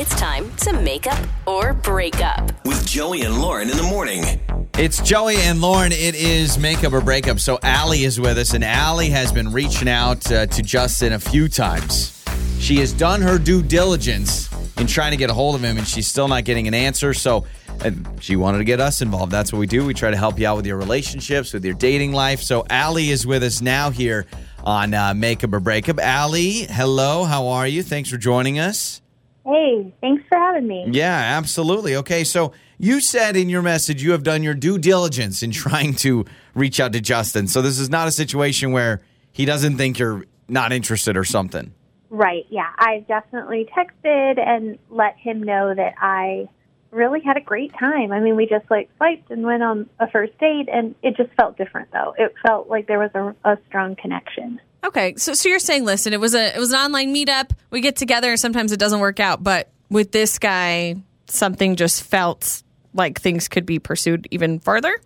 It's time to make up or break up. With Joey and Lauren in the morning. It's Joey and Lauren. It is makeup or breakup. So Allie is with us, and Allie has been reaching out uh, to Justin a few times. She has done her due diligence in trying to get a hold of him, and she's still not getting an answer. So uh, she wanted to get us involved. That's what we do. We try to help you out with your relationships, with your dating life. So Allie is with us now here on uh, Makeup or Breakup. Allie, hello. How are you? Thanks for joining us. Hey, thanks for having me. Yeah, absolutely. Okay, so you said in your message you have done your due diligence in trying to reach out to Justin. So this is not a situation where he doesn't think you're not interested or something. Right, yeah. I've definitely texted and let him know that I really had a great time. I mean, we just like swiped and went on a first date, and it just felt different, though. It felt like there was a, a strong connection. Okay, so so you're saying, listen, it was a it was an online meetup. We get together, and sometimes it doesn't work out. But with this guy, something just felt like things could be pursued even further.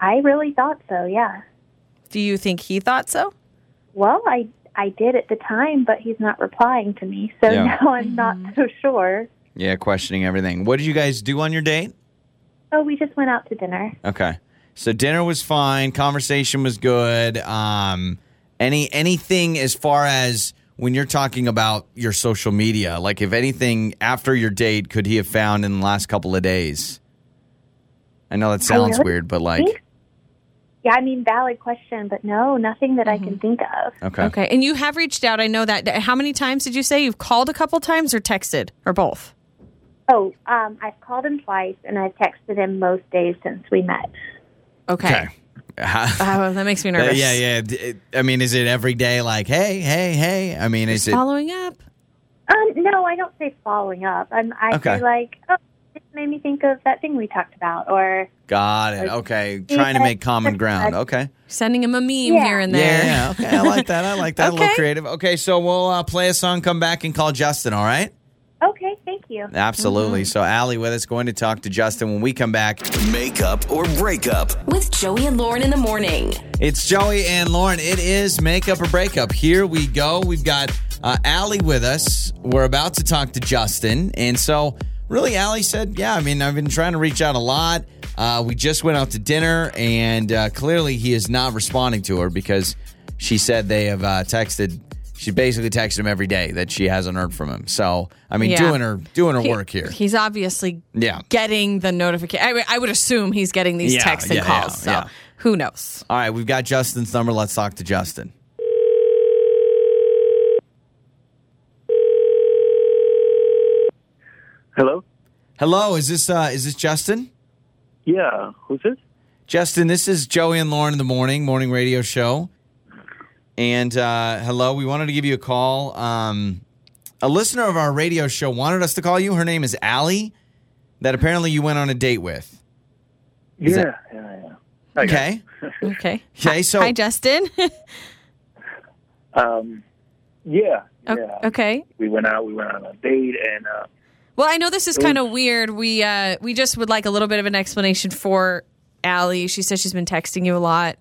I really thought so, yeah. Do you think he thought so? Well, I I did at the time, but he's not replying to me, so Yeah. now I'm not so sure. Yeah, questioning everything. What did you guys do on your date? Oh, we just went out to dinner. Okay. So dinner was fine, conversation was good. Um any anything as far as when you're talking about your social media, like if anything after your date could he have found in the last couple of days? I know that sounds really weird, but like think- Yeah, I mean, valid question, but no, nothing that I can think of. okay. Okay, and you have reached out. I know that. How many times did you say you've called a couple times or texted or both? Oh, um, I've called him twice, and I've texted him most days since we met. Okay, Okay. Uh, that makes me Uh, nervous. yeah, yeah. D- I mean, is it every day like, hey, hey, hey? I mean, is it Following up. Um, no, I don't say following up. I'm, I Okay. say like, oh, this made me think of that thing we talked about, or got it? Okay, trying to make common ground. Okay, Sending him a meme Yeah. here and there. yeah, yeah. Okay, I like that. I like that. A little Okay. creative. Okay, so we'll uh, play a song, come back, and call Justin. All right. Okay, thank you. Absolutely. So Allie with us, going to talk to Justin when we come back. Makeup or breakup. With Joey and Lauren in the morning. It's Joey and Lauren. It is makeup or breakup. Here we go. We've got uh, Allie with us. We're about to talk to Justin. And so, really, Allie said, Yeah, I mean, I've been trying to reach out a lot. Uh, we just went out to dinner, and uh, clearly he is not responding to her because she said they have uh, texted. She basically texted him every day that she hasn't heard from him. So, I mean, Yeah. doing her doing her He- work here. He's obviously Yeah. getting the notification. I, would- I would assume he's getting these Yeah, texts and yeah, calls. yeah, so yeah. who knows? All right, we've got Justin's number. Let's talk to Justin. Hello? Hello, is this uh, is this Justin? Yeah, who's this? Justin, this is Joey and Lauren in the morning, morning radio show. And uh, hello, we wanted to give you a call. Um, a listener of our radio show wanted us to call you. Her name is Allie, that apparently you went on a date with. Is yeah, yeah, yeah. Okay. Okay. Okay, so Hi, Justin. Um, yeah, yeah. okay. We went out. We went on a date, and uh, Well, I know this is kind of weird. We uh, we just would like a little bit of an explanation for Allie. She says she's been texting you a lot,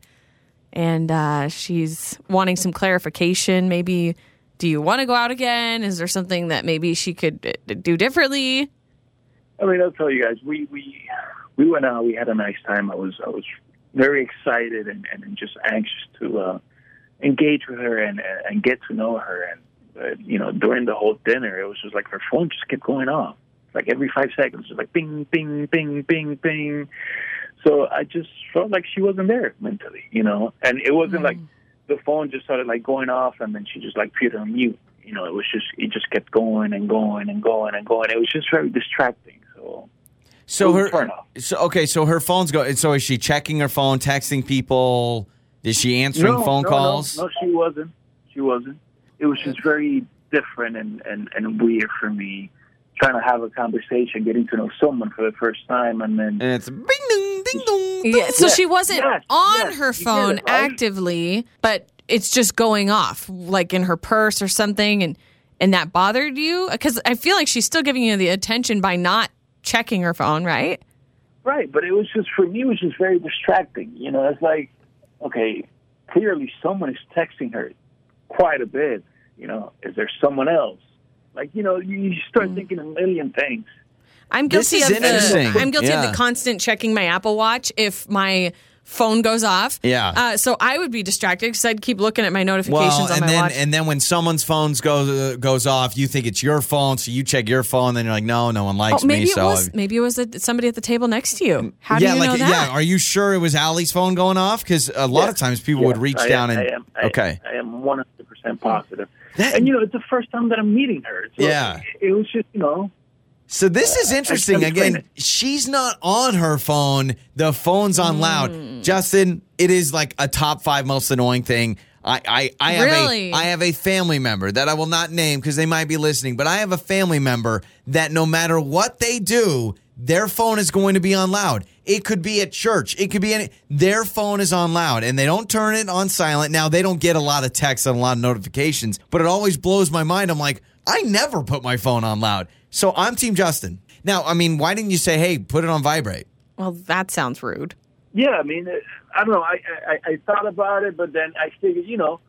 and uh, she's wanting some clarification. Maybe, do you want to go out again? Is there something that maybe she could uh, do differently? I mean, I'll tell you guys. We we we went out. We had a nice time. I was I was very excited and, and just anxious to uh, engage with her and and get to know her. And uh, you know, during the whole dinner, it was just like her phone just kept going off, like every five seconds, just like bing, bing, bing, bing, bing. So I just felt like she wasn't there mentally, you know. And it wasn't like the phone just started like going off, and then she just like put it on mute. You know, it was just it just kept going and going and going and going. It was just very distracting. So so her so okay, so her phone's go. So is she checking her phone, texting people? Is she answering phone no, calls? No, no, she wasn't. She wasn't. It was just very different and, and, and weird for me trying to have a conversation, getting to know someone for the first time, and then And it's bing ding ding dong. Yeah, so Yeah, she wasn't yes, on yes, her you get phone it, right? actively, but it's just going off, like in her purse or something, and and that bothered you because I feel like she's still giving you the attention by not checking her phone, right? right. But it was just for me, it was just very distracting. You know, it's like okay, clearly someone is texting her quite a bit. You know, is there someone else? Like you know, you, you start Mm. thinking a million things. I'm This guilty is of interesting. the I'm guilty Yeah. of the constant checking my Apple Watch if my phone goes off. Yeah. Uh, so I would be distracted because I'd keep looking at my notifications Well, on and my then watch. and then when someone's phones goes uh, goes off, you think it's your phone, so you check your phone. and Then you're like, no, no one likes oh, maybe me. it so was maybe it was a, somebody at the table next to you. How do you like know that? yeah. Are you sure it was Allie's phone going off? Because a lot Yeah. of times people would reach I down am, and I am, I, okay. I am one hundred percent positive. That- and you know, it's the first time that I'm meeting her. So Yeah. it was just you know, So this is interesting. Again, she's not on her phone. The phone's on loud. Justin, it is like a top five most annoying thing. I, I, I have Really? a I have a family member that I will not name because they might be listening, but I have a family member that no matter what they do, their phone is going to be on loud. It could be at church. It could be any their phone is on loud and they don't turn it on silent. Now they don't get a lot of texts and a lot of notifications, but it always blows my mind. I'm like, I never put my phone on loud. So I'm Team Justin. Now, I mean, why didn't you say, hey, put it on vibrate? Well, that sounds rude. yeah. I mean, uh, I don't know. I, I I thought about it, but then I figured, you know,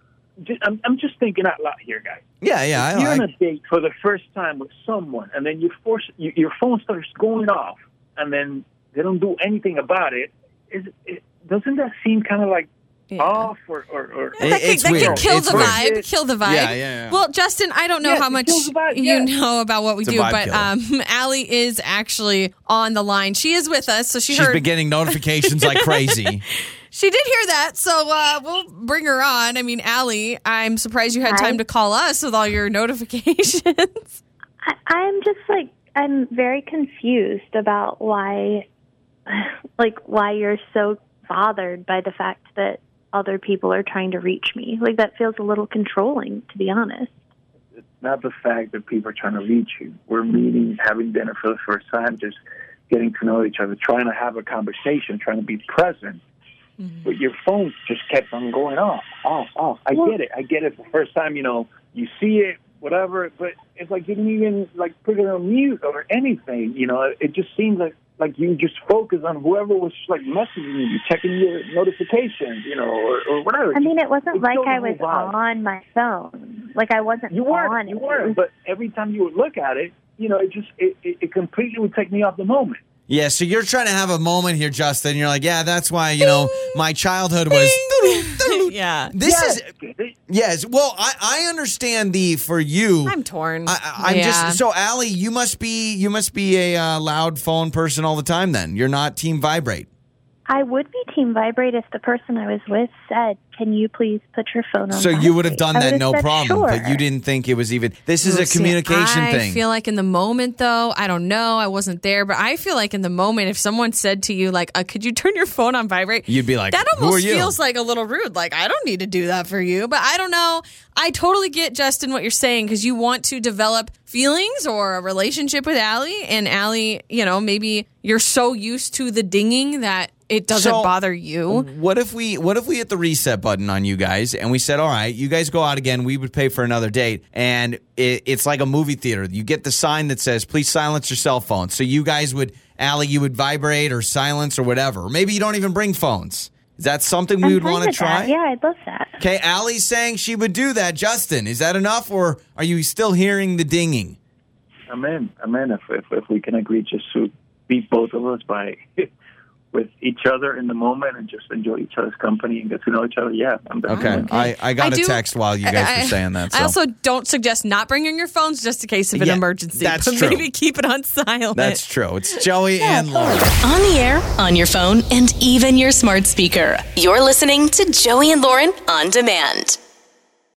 just, I'm I'm just thinking out loud here, guys. Yeah, yeah. If you're I, on I, a date for the first time with someone, and then you force you, your phone starts going off, and then they don't do anything about it. Is it, doesn't that seem kind of like Yeah. off or or, or It- that can, it's that can kill It's the weird. vibe. Kill the vibe. Yeah, yeah, yeah. Well, Justin, I don't know Yes, how much vibe, you yes. know about what we It's do, but killer. um, Allie is actually on the line. She is with us, so she she's heard. been getting notifications like crazy. She did hear that, so uh, we'll bring her on. I mean, Allie, I'm surprised you had Hi. time to call us with all your notifications. I, I'm just like I'm very confused about why, like why you're so bothered by the fact that other people are trying to reach me. Like that feels a little controlling, to be honest. It's not the fact that people are trying to reach you. We're meeting, having dinner for the first time, just getting to know each other, trying to have a conversation, trying to be present. Mm-hmm. But your phone just kept on going off, off, off. I get it. I get it. The first time, you know, you see it, whatever. But it's like you didn't even like put it on mute or anything. You know, it just seems like like you just focus on whoever was like messaging you, checking your notifications, you know, or, or whatever. I mean, it wasn't It's like I was vibe. on my phone. Like I wasn't You weren't. on. You weren't. But every time you would look at it, you know, it just it, it, it completely would take me off the moment. Yeah, so you're trying to have a moment here, Justin. You're like, yeah, that's why, you know, my childhood was. Yeah. This Yes. is. Yes. Well, I, I understand the for you. I'm torn. I, I- I'm yeah. just so Allie. You must be you must be a uh, loud phone person all the time. Then you're not Team Vibrate. I would be Team Vibrate if the person I was with said, "Can you please put your phone on?" So you would have done that would've no said, problem, Sure. but you didn't think it was even. This is a See, communication I thing. I feel like in the moment, though, I don't know. I wasn't there, but I feel like in the moment, if someone said to you, like, uh, "Could you turn your phone on vibrate?" You'd be like, "That "Who are almost you?" feels like a little rude." Like, I don't need to do that for you, but I don't know. I totally get Justin what you're saying because you want to develop feelings or a relationship with Allie, and Allie, you know, maybe you're so used to the dinging that it doesn't So- bother you. What if we what if we hit the reset button on you guys and we said, all right, you guys go out again. We would pay for another date, and it, it's like a movie theater. You get the sign that says, please silence your cell phone. So you guys would, Allie, you would vibrate or silence or whatever. Maybe you don't even bring phones. Is that something we I'm would want to with that. try? Yeah, I'd love that. Okay, Allie's saying she would do that. Justin, is that enough, or are you still hearing the dinging? I'm in. I'm in. If, if if we can agree just to beat both of us by with each other in the moment and just enjoy each other's company and get to know each other, yeah, I'm definitely Okay, in. I, I got I a do- text while you guys I- were saying that. So. I also don't suggest not bringing your phones just in case of an Yeah, emergency. that's but true. maybe keep it on silent. That's true. It's Joey and Lauren. On the air, on your phone, and even your smart speaker. You're listening to Joey and Lauren on demand.